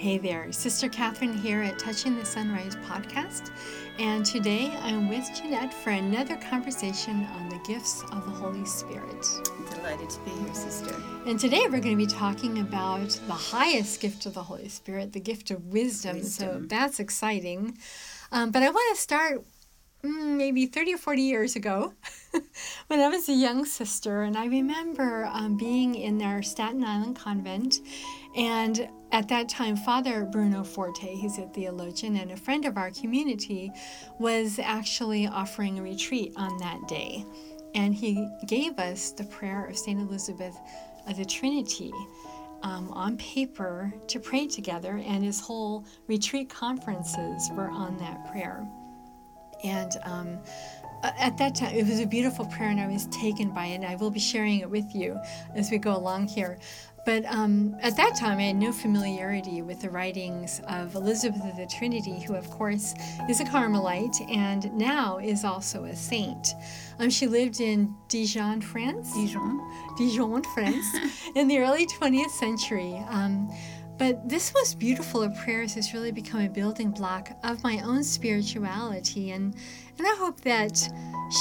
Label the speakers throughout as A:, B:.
A: Hey there, Sister Kathryn here at Touching the Sunrise podcast. And today I'm with Jeanette for another conversation on the gifts of the Holy Spirit.
B: Delighted to be here, Sister.
A: And today we're going to be talking about the highest gift of the Holy Spirit, the gift of wisdom. wisdom. So that's exciting. Um, but I want to start mm, maybe 30 or 40 years ago when I was a young sister. And I remember um, being in our Staten Island convent and at that time, Father Bruno Forte, he's a theologian and a friend of our community, was actually offering a retreat on that day. And he gave us the prayer of St. Elizabeth of the Trinity um, on paper to pray together, and his whole retreat conferences were on that prayer. And um, at that time, it was a beautiful prayer, and I was taken by it. And I will be sharing it with you as we go along here. But um, at that time, I had no familiarity with the writings of Elizabeth of the Trinity, who, of course, is a Carmelite and now is also a saint. Um, she lived in Dijon, France.
B: Dijon.
A: Dijon, France, in the early 20th century. Um, but this most beautiful of prayers has really become a building block of my own spirituality, and and I hope that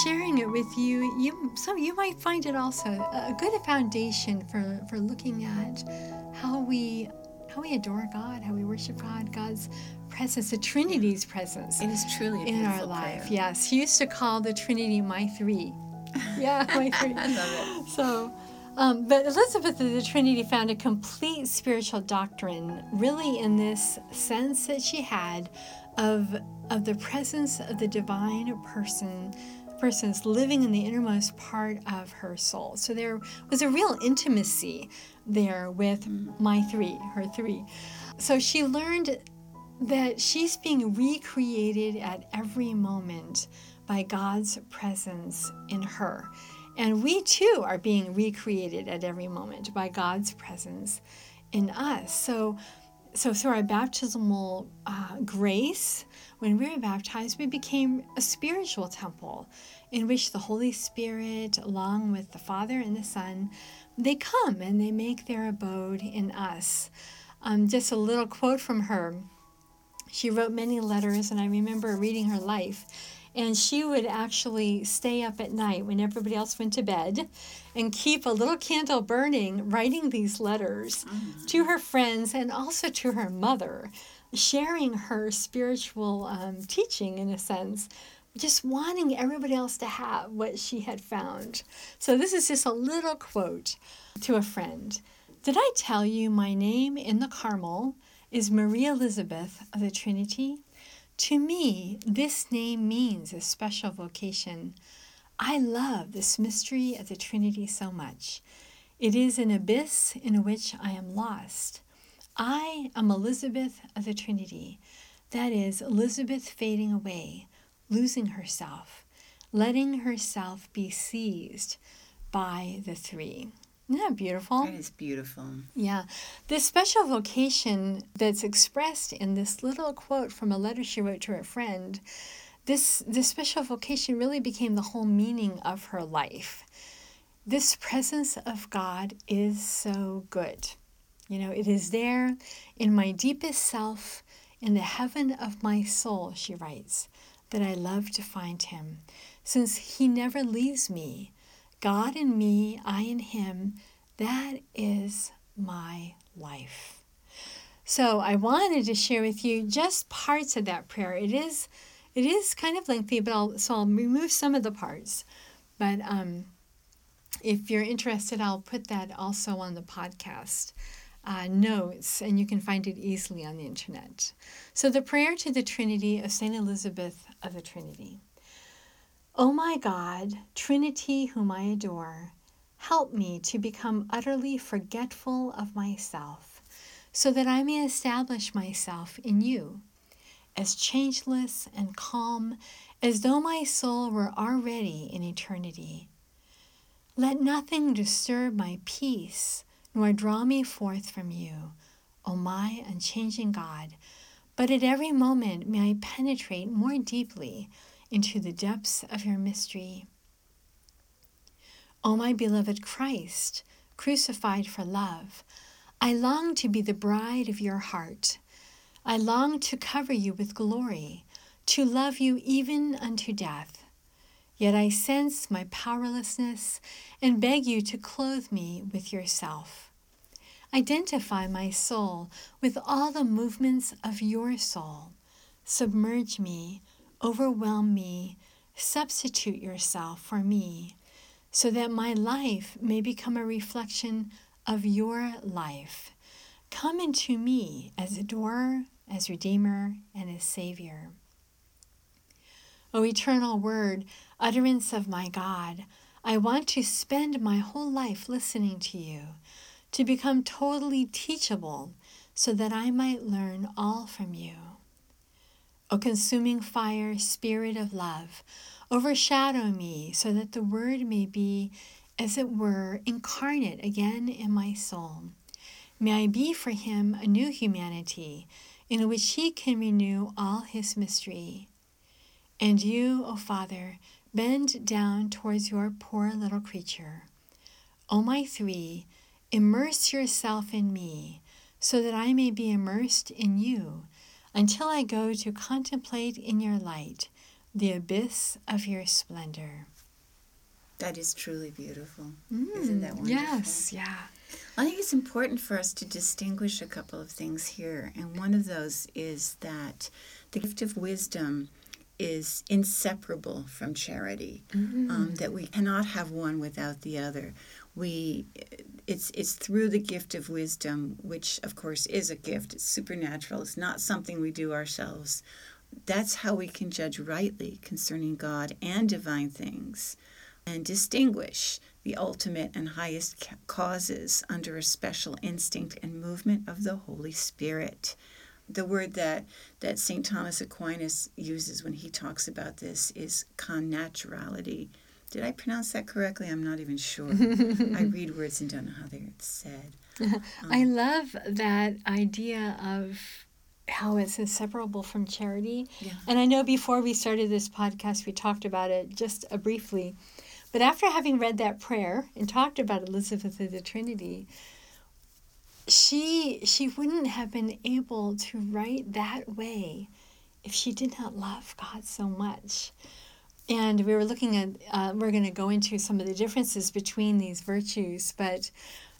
A: sharing it with you, you so you might find it also a good foundation for for looking at how we how we adore God, how we worship God, God's presence, the Trinity's presence.
B: It is truly
A: in our life. Prayer. Yes, he used to call the Trinity my three. Yeah, my three.
B: I love it.
A: So. Um, but Elizabeth of the Trinity found a complete spiritual doctrine, really, in this sense that she had of, of the presence of the divine person persons living in the innermost part of her soul. So there was a real intimacy there with my three, her three. So she learned that she's being recreated at every moment by God's presence in her. And we too are being recreated at every moment by God's presence in us. So, so through our baptismal uh, grace, when we were baptized, we became a spiritual temple in which the Holy Spirit, along with the Father and the Son, they come and they make their abode in us. Um, just a little quote from her. She wrote many letters, and I remember reading her life and she would actually stay up at night when everybody else went to bed and keep a little candle burning, writing these letters mm-hmm. to her friends and also to her mother, sharing her spiritual um, teaching in a sense. Just wanting everybody else to have what she had found. So, this is just a little quote to a friend. Did I tell you my name in the Carmel is Marie Elizabeth of the Trinity? To me, this name means a special vocation. I love this mystery of the Trinity so much. It is an abyss in which I am lost. I am Elizabeth of the Trinity. That is, Elizabeth fading away, losing herself, letting herself be seized by the three. Isn't that beautiful?
B: That is beautiful.
A: Yeah. This special vocation that's expressed in this little quote from a letter she wrote to her friend, this, this special vocation really became the whole meaning of her life. This presence of God is so good. You know, it is there in my deepest self, in the heaven of my soul, she writes, that I love to find him, since he never leaves me God in me, I in Him, that is my life. So I wanted to share with you just parts of that prayer. It is it is kind of lengthy, but I'll so I'll remove some of the parts. But um, if you're interested, I'll put that also on the podcast uh, notes, and you can find it easily on the internet. So the prayer to the Trinity of Saint Elizabeth of the Trinity. O my God, Trinity whom I adore, help me to become utterly forgetful of myself, so that I may establish myself in you, as changeless and calm as though my soul were already in eternity. Let nothing disturb my peace, nor draw me forth from you, O my unchanging God, but at every moment may I penetrate more deeply into the depths of your mystery. O my beloved Christ, crucified for love, I long to be the bride of your heart, I long to cover you with glory, to love you even unto death. Yet I sense my powerlessness and beg you to clothe me with yourself. Identify my soul with all the movements of your soul. Submerge me, overwhelm me, substitute yourself for me, so that my life may become a reflection of your life. Come into me as adorer, as Redeemer, and as Savior. O eternal Word, utterance of my God, I want to spend my whole life listening to you, to become totally teachable so that I might learn all from you. O consuming fire, Spirit of love, overshadow me so that the Word may be, as it were, incarnate again in my soul. May I be for him a new humanity in which he can renew all his mystery. And you, O Father, bend down towards your poor little creature. O my three, immerse yourself in me, so that I may be immersed in you, until I go to contemplate in your light the abyss of your splendor.
B: That is truly beautiful. Mm, Isn't that wonderful?
A: Yes, yeah.
B: I think it's important for us to distinguish a couple of things here. And one of those is that the gift of wisdom is inseparable from charity, mm-hmm. um, that we cannot have one without the other. We, it's, it's through the gift of wisdom, which of course is a gift, it's supernatural, it's not something we do ourselves. That's how we can judge rightly concerning God and divine things and distinguish the ultimate and highest causes under a special instinct and movement of the Holy Spirit. The word that, that St. Thomas Aquinas uses when he talks about this is connaturality. Did I pronounce that correctly? I'm not even sure. I read words and don't know how they're said.
A: Um, I love that idea of how it's inseparable from charity. Yeah. And I know before we started this podcast, we talked about it just uh, briefly. But after having read that prayer and talked about Elizabeth of the Trinity, she she wouldn't have been able to write that way if she did not love God so much. And we were looking at uh, we're going to go into some of the differences between these virtues, but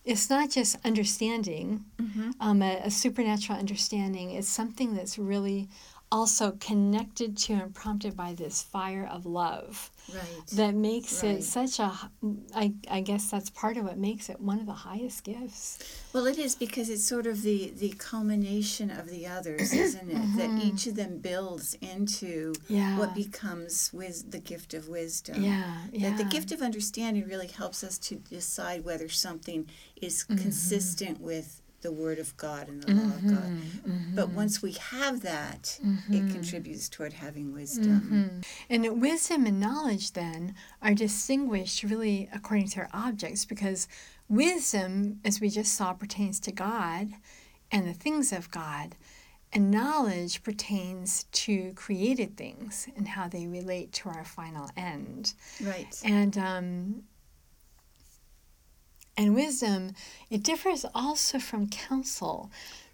A: it's not just understanding, mm-hmm. um, a, a supernatural understanding. It's something that's really also connected to and prompted by this fire of love
B: right.
A: that makes
B: right.
A: it such a I, I guess that's part of what makes it one of the highest gifts
B: well it is because it's sort of the the culmination of the others isn't it mm-hmm. that each of them builds into
A: yeah.
B: what becomes with the gift of wisdom
A: yeah, yeah.
B: that the gift of understanding really helps us to decide whether something is mm-hmm. consistent with the Word of God and the mm-hmm, law of God. Mm-hmm, mm-hmm. But once we have that, mm-hmm. it contributes toward having wisdom.
A: Mm-hmm. And wisdom and knowledge then are distinguished really according to their objects because wisdom, as we just saw, pertains to God and the things of God. And knowledge pertains to created things and how they relate to our final end.
B: Right.
A: And um, and wisdom, it differs also from counsel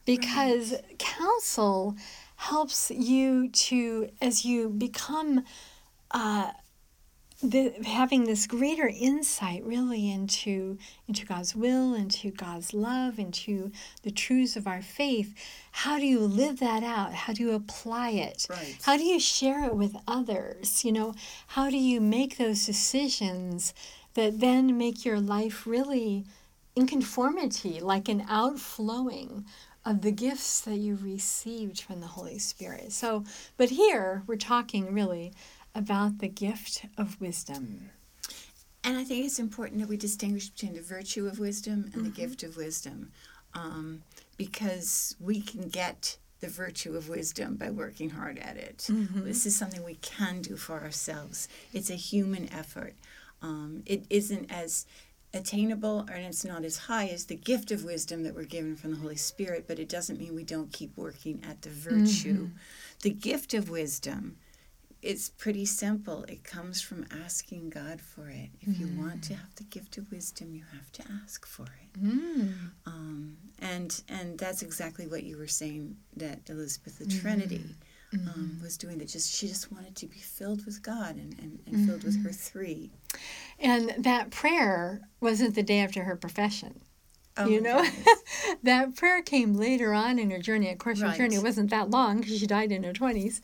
A: because right. counsel helps you to, as you become uh, the, having this greater insight really into into God's will, into God's love, into the truths of our faith. How do you live that out? How do you apply it?
B: Right.
A: How do you share it with others? You know, how do you make those decisions that then make your life really in conformity, like an outflowing of the gifts that you received from the Holy Spirit. So, but here we're talking really about the gift of wisdom.
B: And I think it's important that we distinguish between the virtue of wisdom and mm-hmm. the gift of wisdom um, because we can get the virtue of wisdom by working hard at it. Mm-hmm. This is something we can do for ourselves, it's a human effort. Um, it isn't as attainable and it's not as high as the gift of wisdom that we're given from the Holy Spirit, but it doesn't mean we don't keep working at the virtue. Mm-hmm. The gift of wisdom it's pretty simple. It comes from asking God for it. If you want to have the gift of wisdom, you have to ask for it.
A: Mm.
B: Um, and and that's exactly what you were saying that Elizabeth the Trinity um, was doing. That just she just wanted to be filled with God and, and, and filled with her three.
A: And that prayer wasn't the day after her profession.
B: Oh
A: you know, that prayer came later on in her journey. Of course, her
B: Right.
A: journey wasn't that long because she died in her 20s.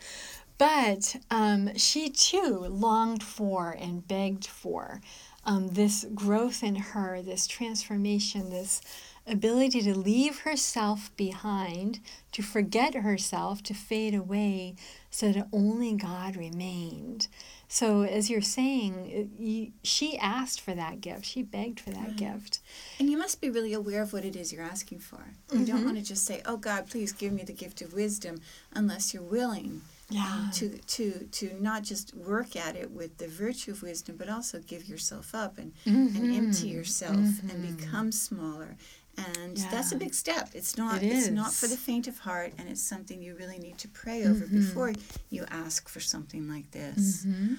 A: But um, she too longed for and begged for um, this growth in her, this transformation, this ability to leave herself behind, to forget herself, to fade away, so that only God remained. So, as you're saying, uh, you, she asked for that gift. She begged for that mm. gift.
B: And you must be really aware of what it is you're asking for. You don't mm-hmm. want to just say, "Oh God, please give me the gift of wisdom," unless you're willing um,
A: Yeah.
B: um, to to to not just work at it with the virtue of wisdom, but also give yourself up and and empty mm-hmm. yourself and mm-hmm. become smaller. And that's a big step. It's not
A: It
B: it's not for the faint of heart, and it's something you really need to pray over before you ask for something like this
A: Mhm.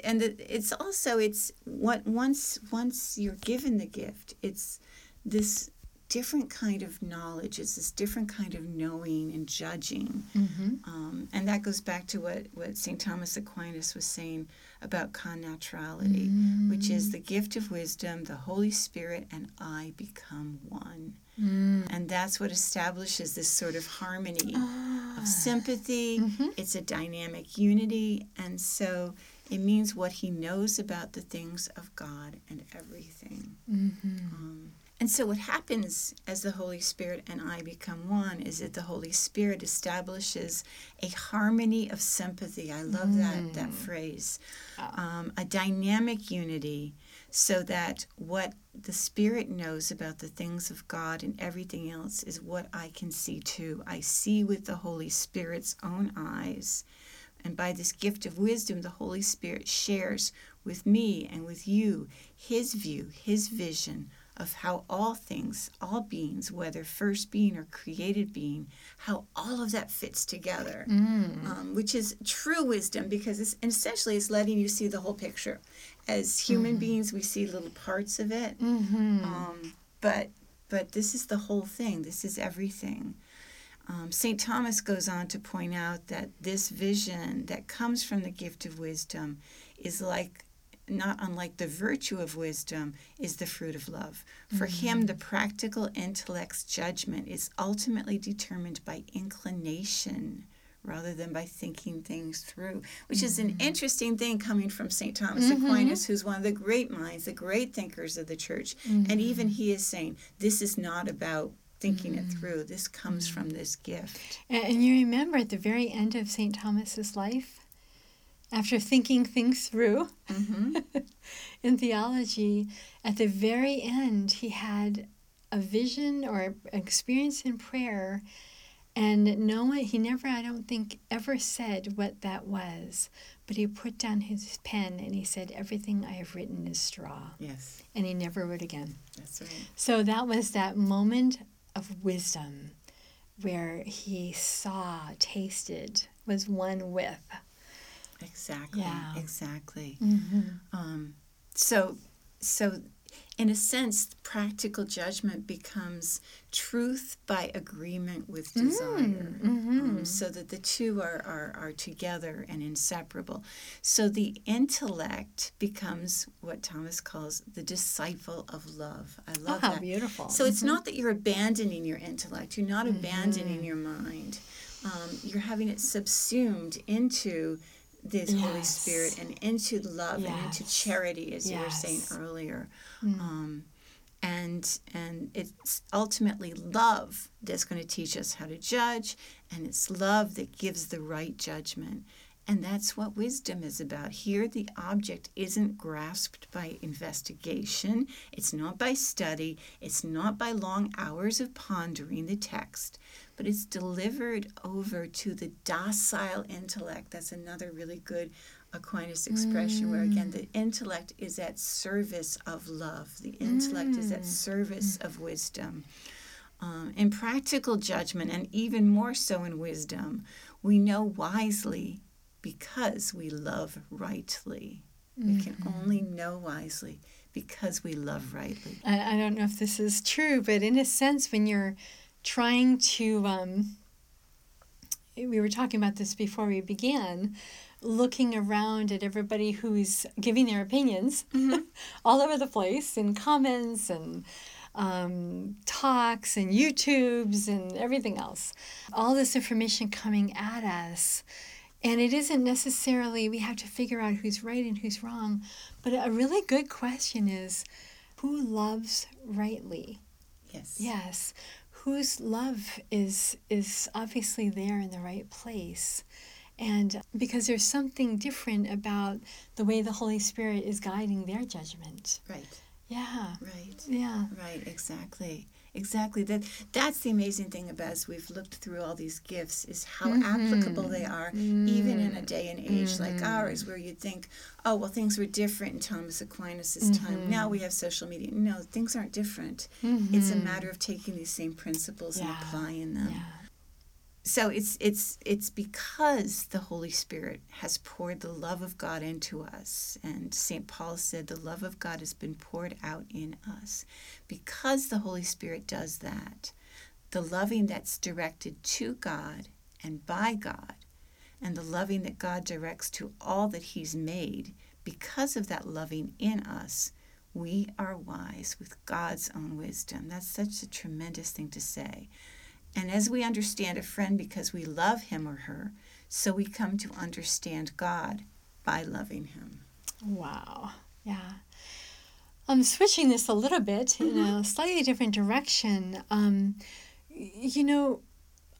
B: and it's also it's what once once you're given the gift it's this different kind of knowledge it's this different kind of knowing and judging
A: Mhm.
B: um, and that goes back to what, what st thomas aquinas was saying about connaturality which is the gift of wisdom the holy spirit and i become one
A: Mm.
B: and that's what establishes this sort of harmony
A: Ah.
B: of sympathy.
A: Mhm.
B: It's a dynamic unity. And so it means what he knows about the things of God and everything.
A: Mhm.
B: Um, and so what happens as the Holy Spirit and I become one is that the Holy Spirit establishes a harmony of sympathy. I love that, that phrase. Um, a dynamic unity so that what the Spirit knows about the things of God and everything else is what I can see too. I see with the Holy Spirit's own eyes. And by this gift of wisdom, the Holy Spirit shares with me and with you his view, his vision of how all things, all beings, whether first being or created being, how all of that fits together, um, which is true wisdom because it's, essentially it's letting you see the whole picture. As human beings, we see little parts of it,
A: Mhm.
B: um, but but this is the whole thing. This is everything. Um, St. Thomas goes on to point out that this vision that comes from the gift of wisdom is like, not unlike the virtue of wisdom, is the fruit of love. For mm-hmm. him, the practical intellect's judgment is ultimately determined by inclination rather than by thinking things through, which is an mm-hmm. interesting thing coming from St. Thomas Aquinas, mm-hmm. who's one of the great minds, the great thinkers of the church. And even he is saying, this is not about thinking it through, this comes from this gift.
A: And, and you remember at the very end of St. Thomas's life, after thinking things through
B: hmm
A: in theology, at the very end, he had a vision or experience in prayer. And no one, he never, I don't think, ever said what that was. But he put down his pen and he said, Everything I have written is straw.
B: Yes,
A: And he never wrote again.
B: that's right.
A: So that was that moment of wisdom where he saw, tasted, was one with.
B: Exactly.
A: Yeah.
B: Exactly.
A: Mm-hmm.
B: Um, so, so, in a sense, practical judgment becomes truth by agreement with desire, um, so that the two are, are, are together and inseparable. So the intellect becomes what Thomas calls the disciple of love. I
A: Oh,
B: love
A: how
B: that.
A: beautiful.
B: So it's not that you're abandoning your intellect, you're not abandoning your mind. Um, you're having it subsumed into this Holy Spirit and into love and into charity, as you were saying
A: Yes.
B: earlier. Um, and and it's ultimately love that's going to teach us how to judge, and it's love that gives the right judgment. And that's what wisdom is about. Here, the object isn't grasped by investigation, it's not by study, it's not by long hours of pondering the text, but it's delivered over to the docile intellect. That's another really good Aquinas expression where, again, the mm. intellect is at service of love, the intellect is at mm. service mm. of wisdom. Um, in practical judgment, and even more so in wisdom, we know wisely because we love rightly. We can mm-hmm. only know wisely because we love rightly.
A: I, I don't know if this is true, but in a sense, when you're trying to, um, we were talking about this before we began, looking around at everybody who's giving their opinions all over the place in comments and um, talks and YouTubes and everything else. All this information coming at us. And it isn't necessarily we have to figure out who's right and who's wrong, but a really good question is who loves rightly?
B: Yes.
A: Yes. Whose love is is obviously there in the right place. And because there's something different about the way the Holy Spirit is guiding their judgment.
B: Right.
A: Yeah.
B: Right.
A: Yeah.
B: Right, exactly. Exactly. That that's the amazing thing about as we've looked through all these gifts is how mm-hmm. applicable they are even in a mm-hmm. day and age like mm-hmm. ours where you'd think, oh well things were different in Thomas Aquinas' time. Now we have social media. No, things aren't different. It's a matter of taking these same principles and applying them.
A: Yeah.
B: So it's it's it's because the Holy Spirit has poured the love of God into us. And St. Paul said the love of God has been poured out in us. Because the Holy Spirit does that, the loving that's directed to God and by God, and the loving that God directs to all that He's made, because of that loving in us, we are wise with God's own wisdom. That's such a tremendous thing to say. And as we understand a friend because we love him or her, so we come to understand God by loving him.
A: Wow. Yeah. I'm switching this a little bit in a slightly different direction. Um, you know,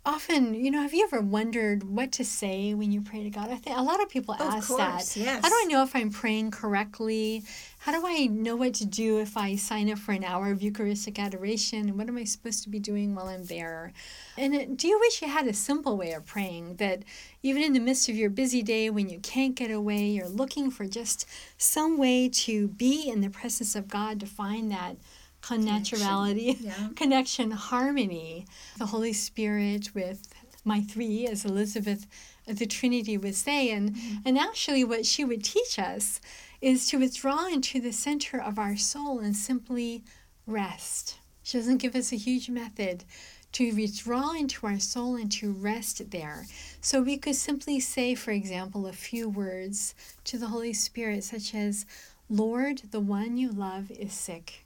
A: often, you know, have you ever wondered what to say when you pray to God? I think a lot of people
B: Of
A: ask
B: course,
A: that.
B: yes.
A: How do I know if I'm praying correctly? How do I know what to do if I sign up for an hour of Eucharistic adoration? And what am I supposed to be doing while I'm there? And it, do you wish you had a simple way of praying that even in the midst of your busy day when you can't get away, you're looking for just some way to be in the presence of God to find that connaturality,
B: Yeah.
A: connection, harmony, the Holy Spirit with my three, as Elizabeth uh, the Trinity would say. And, mm-hmm. and actually, what she would teach us is to withdraw into the center of our soul and simply rest. She doesn't give us a huge method to withdraw into our soul and to rest there. So we could simply say, for example, a few words to the Holy Spirit, such as, Lord, the one you love is sick.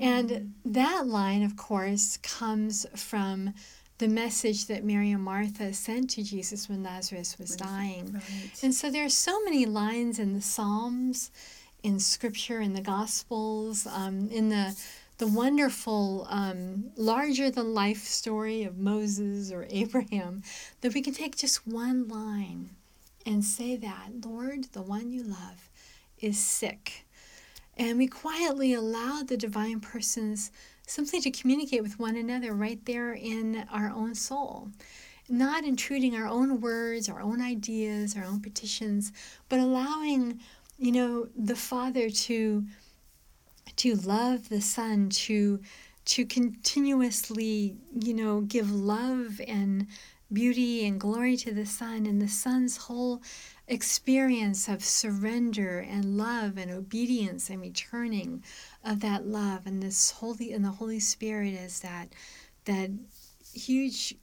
A: And that line, of course, comes from the message that Mary and Martha sent to Jesus when Lazarus was dying.
B: Right.
A: And so there are so many lines in the Psalms, in Scripture, in the Gospels, um, in the the wonderful um, larger than life story of Moses or Abraham, that we can take just one line and say that Lord, the one you love, is sick. And we quietly allow the divine persons simply to communicate with one another right there in our own soul. Not intruding our own words, our own ideas, our own petitions, but allowing, you know, the Father to to love the Son, to to continuously, you know, give love and beauty and glory to the Son and the Son's whole experience of surrender and love and obedience and returning of that love and this holy and the Holy Spirit is that that huge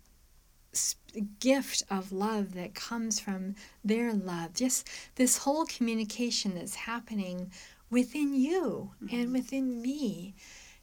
A: gift of love that comes from their love. Just this whole communication that's happening within you and mm-hmm. within me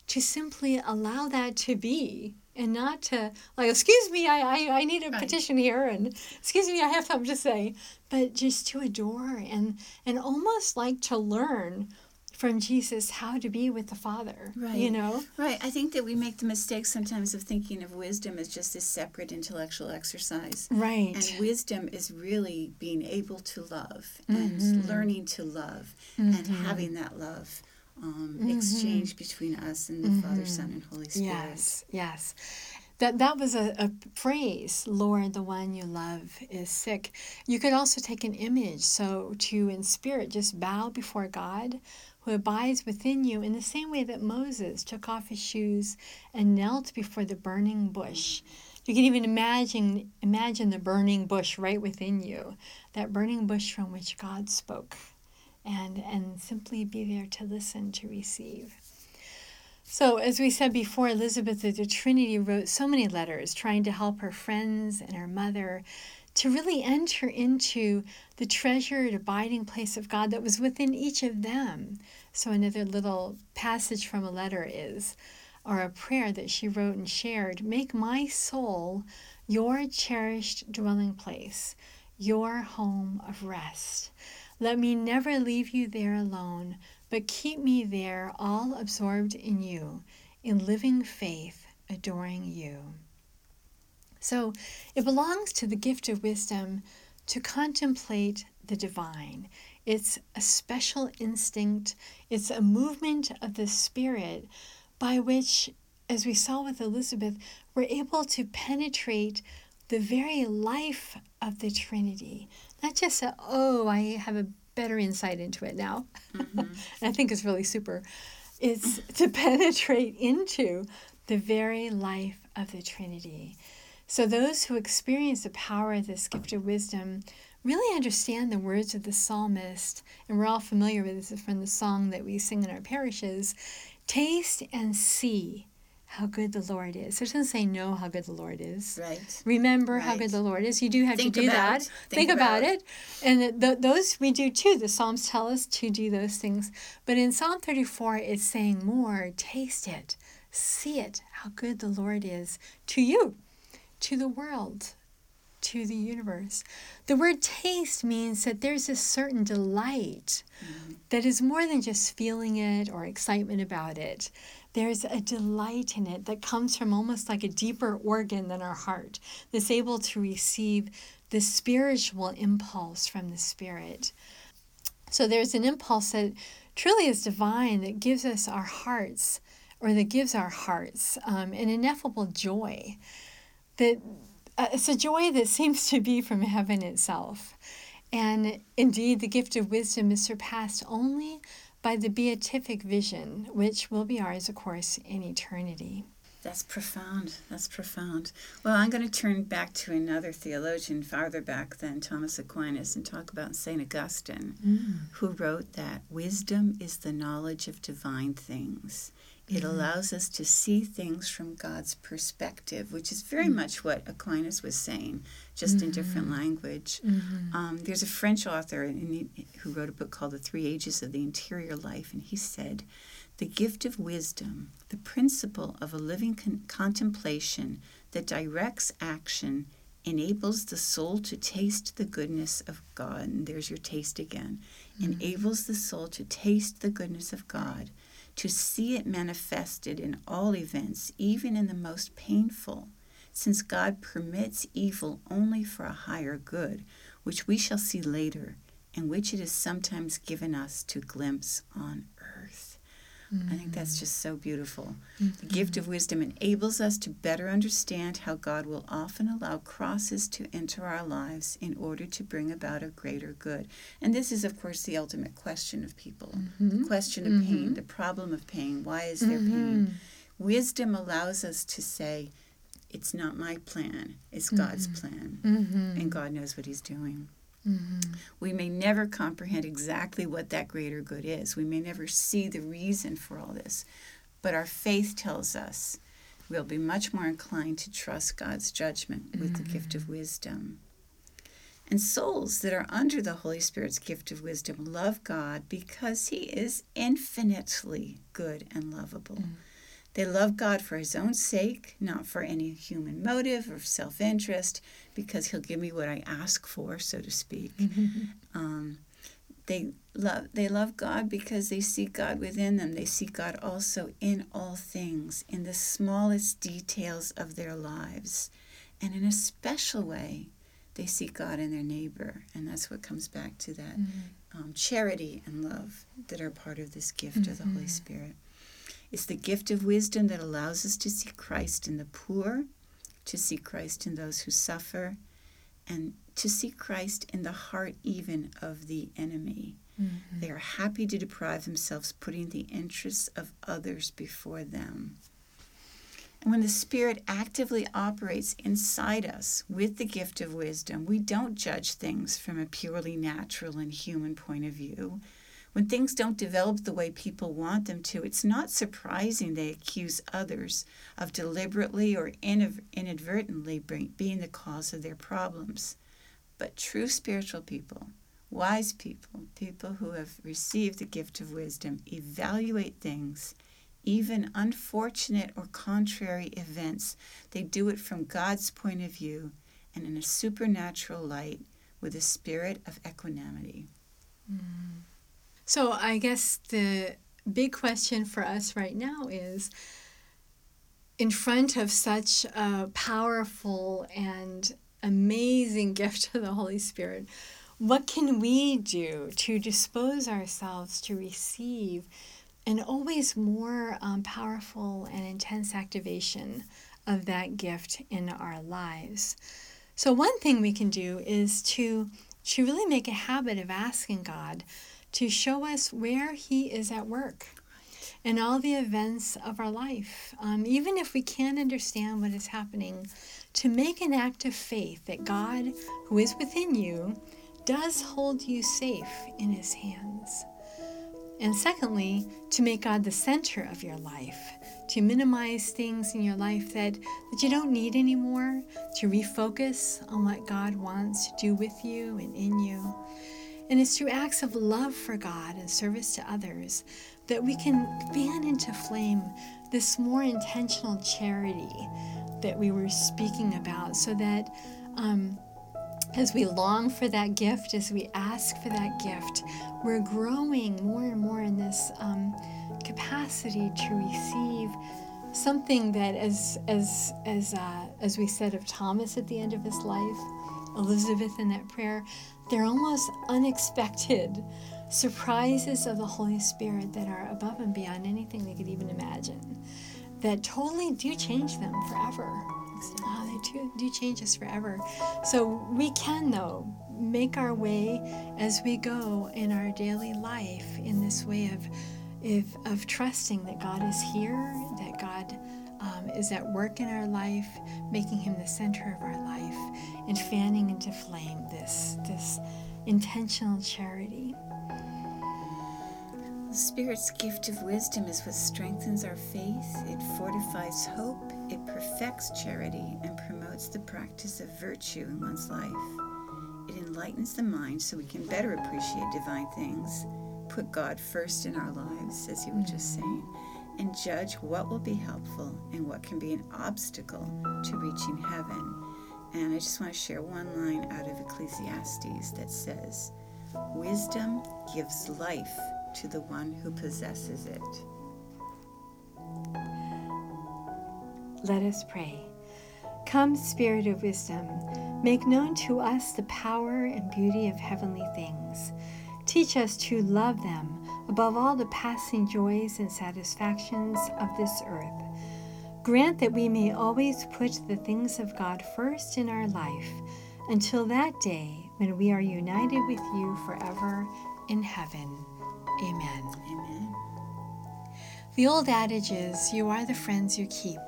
A: to simply allow that to be and not to like excuse me i i, I need a
B: Right.
A: petition here and excuse me i have something to say but just to adore and and almost like to learn from jesus how to be with the father
B: right you
A: know
B: Right. I think that we make the mistake sometimes of thinking of wisdom as just this separate intellectual exercise.
A: right
B: And wisdom is really being able to love
A: Mm-hmm.
B: and learning to love and having that love um, exchange between us and the Father, Son, and Holy Spirit.
A: Mm-hmm. Yes, yes. That that was a, a phrase, Lord, the one you love is sick. You could also take an image, so to in spirit just bow before God who abides within you in the same way that Moses took off his shoes and knelt before the burning bush You can even imagine imagine the burning bush right within you, that burning bush from which God spoke, and and simply be there to listen to receive. So, as we said before, Elizabeth of the Trinity wrote so many letters trying to help her friends and her mother to really enter into the treasured abiding place of God that was within each of them. So, another little passage from a letter is, or a prayer that she wrote and shared Make my soul your cherished dwelling place, your home of rest. Let me never leave you there alone, but keep me there, all absorbed in you, in living faith, adoring you. So it belongs to the gift of wisdom to contemplate the divine. It's a special instinct, it's a movement of the Spirit by which, as we saw with Elizabeth, we're able to penetrate the very life of the Trinity. Not just a, oh, I have a better insight into it now. Mm-hmm. I think it's really super. It's to penetrate into the very life of the Trinity. So, those who experience the power of this gift of wisdom really understand the words of the psalmist, and we're all familiar with this from the song that we sing in our parishes taste and see how good the Lord is. So it doesn't say know how good the Lord is.
B: Right.
A: Remember
B: right.
A: how good the Lord is. You do have
B: Think
A: to do
B: about,
A: that.
B: Think,
A: Think about, about, it. And the, those we do too. The Psalms tell us to do those things. But in Psalm 34, it's saying more taste it, see it, how good the Lord is to you to the world, to the universe. The word taste means that there's a certain delight mm-hmm. that is more than just feeling it or excitement about it. There's a delight in it that comes from almost like a deeper organ than our heart that's able to receive the spiritual impulse from the Spirit. So there's an impulse that truly is divine that gives us our hearts, or that gives our hearts um, an ineffable joy that uh, it's a joy that seems to be from heaven itself. And indeed, the gift of wisdom is surpassed only by the beatific vision, which will be ours, of course, in eternity.
B: That's profound. That's profound. Well, I'm going to turn back to another theologian farther back than Thomas Aquinas and talk about St. Augustine, mm. who wrote that wisdom is the knowledge of divine things. It mm-hmm. allows us to see things from God's perspective, which is very mm-hmm. much what Aquinas was saying, just in different mm-hmm. language. Mm-hmm. Um, there's a French author who wrote a book called The Three Ages of the Interior Life, and he said, The gift of wisdom, the principle of a living con- contemplation that directs action, enables the soul to taste the goodness of God. And there's your taste again. Mm-hmm. Enables the soul to taste the goodness of God to see it manifested in all events, even in the most painful, since God permits evil only for a higher good, which we shall see later, and which it is sometimes given us to glimpse on. Mm-hmm. I think that's just so beautiful. Mm-hmm. The gift of wisdom enables us to better understand how God will often allow crosses to enter our lives in order to bring about a greater good. And this is, of course, the ultimate question of people mm-hmm. the question of pain, mm-hmm. the problem of pain. Why is there pain? Mm-hmm. Wisdom allows us to say, it's not my plan, it's God's mm-hmm. plan. And God knows what He's doing. Mm-hmm. We may never comprehend exactly what that greater good is. We may never see the reason for all this. But our faith tells us we'll be much more inclined to trust God's judgment with mm-hmm. the gift of mm-hmm. wisdom. And souls that are under the Holy Spirit's gift of wisdom love God because He is infinitely good and lovable. Mm-hmm. They love God for His own sake, not for any human motive or self interest, because He'll give me what I ask for, so to speak. um, they love they love God because they see God within them. They see God also in all things, in the smallest details of their lives, and in a special way, they see God in their neighbor, and that's what comes back to that mm-hmm. um, charity and love that are part of this gift mm-hmm. of the Holy mm-hmm. Spirit. It's the gift of wisdom that allows us to see Christ in the poor, to see Christ in those who suffer, and to see Christ in the heart even of the enemy. Mm-hmm. They are happy to deprive themselves, putting the interests of others before them. And when the Spirit actively operates inside us with the gift of wisdom, we don't judge things from a purely natural and human point of view. When things don't develop the way people want them to, it's not surprising they accuse others of deliberately or inadvertently being the cause of their problems. But true spiritual people, wise people, people who have received the gift of wisdom, evaluate things even unfortunate or contrary events. They do it from God's point of view and in a supernatural light with a spirit of equanimity.
A: Mm. So, I guess the big question for us right now is in front of such a powerful and amazing gift of the Holy Spirit, what can we do to dispose ourselves to receive an always more um, powerful and intense activation of that gift in our lives. So, one thing we can do is to, to really make a habit of asking God to show us where He is at work in all the events of our life. Um, even if we can't understand what is happening, to make an act of faith that God, who is within you, does hold you safe in His hands. And secondly, to make God the center of your life, to minimize things in your life that, that you don't need anymore, to refocus on what God wants to do with you and in you. And it's through acts of love for God and service to others that we can fan into flame this more intentional charity that we were speaking about so that um, as we long for that gift, as we ask for that gift, we're growing more and more in this um, capacity to receive something that, as as as uh, as we said of Thomas at the end of his life, Elizabeth in that prayer, they're almost unexpected surprises of the Holy Spirit that are above and beyond anything they could even imagine, that totally do change them forever. Oh, they do, do change us forever. So we can, though, make our way as we go in our daily life in this way of, of, of trusting that God is here, that God um, is at work in our life, making Him the center of our life, and fanning into flame this, this intentional charity.
B: The Spirit's gift of wisdom is what strengthens our faith, it fortifies hope, it perfects charity, and promotes the practice of virtue in one's life. It enlightens the mind so we can better appreciate divine things, put God first in our lives, as you were just mm-hmm. saying, and judge what will be helpful and what can be an obstacle to reaching heaven. And I just want to share one line out of Ecclesiastes that says, Wisdom gives life to the one who possesses it.
A: Let us pray. Come, Spirit of wisdom, make known to us the power and beauty of heavenly things. Teach us to love them above all the passing joys and satisfactions of this earth. Grant that we may always put the things of God first in our life until that day when we are united with you forever in heaven. Amen.
B: Amen.
A: The old adage is you are the friends you keep.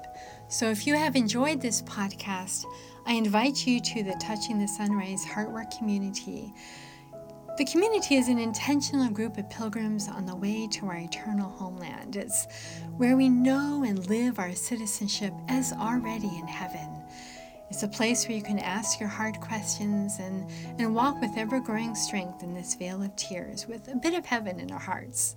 A: So if you have enjoyed this podcast, I invite you to the Touching the Sunrise Heartwork community. The community is an intentional group of pilgrims on the way to our eternal homeland. It's where we know and live our citizenship as already in heaven. It's a place where you can ask your hard questions and, and walk with ever growing strength in this vale of tears with a bit of heaven in our hearts.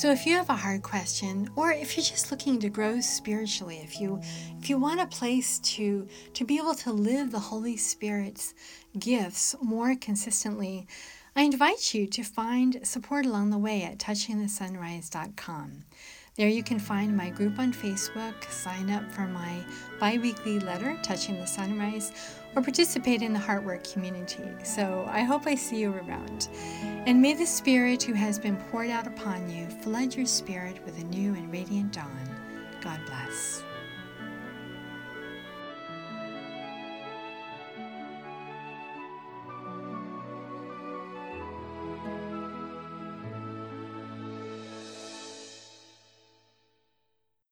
A: So if you have a hard question or if you're just looking to grow spiritually, if you if you want a place to to be able to live the Holy Spirit's gifts more consistently, I invite you to find support along the way at touchingthesunrise.com. There you can find my group on Facebook, sign up for my bi weekly letter, Touching the Sunrise, or participate in the Heartwork community. So I hope I see you around. And may the Spirit who has been poured out upon you flood your spirit with a new and radiant dawn. God bless.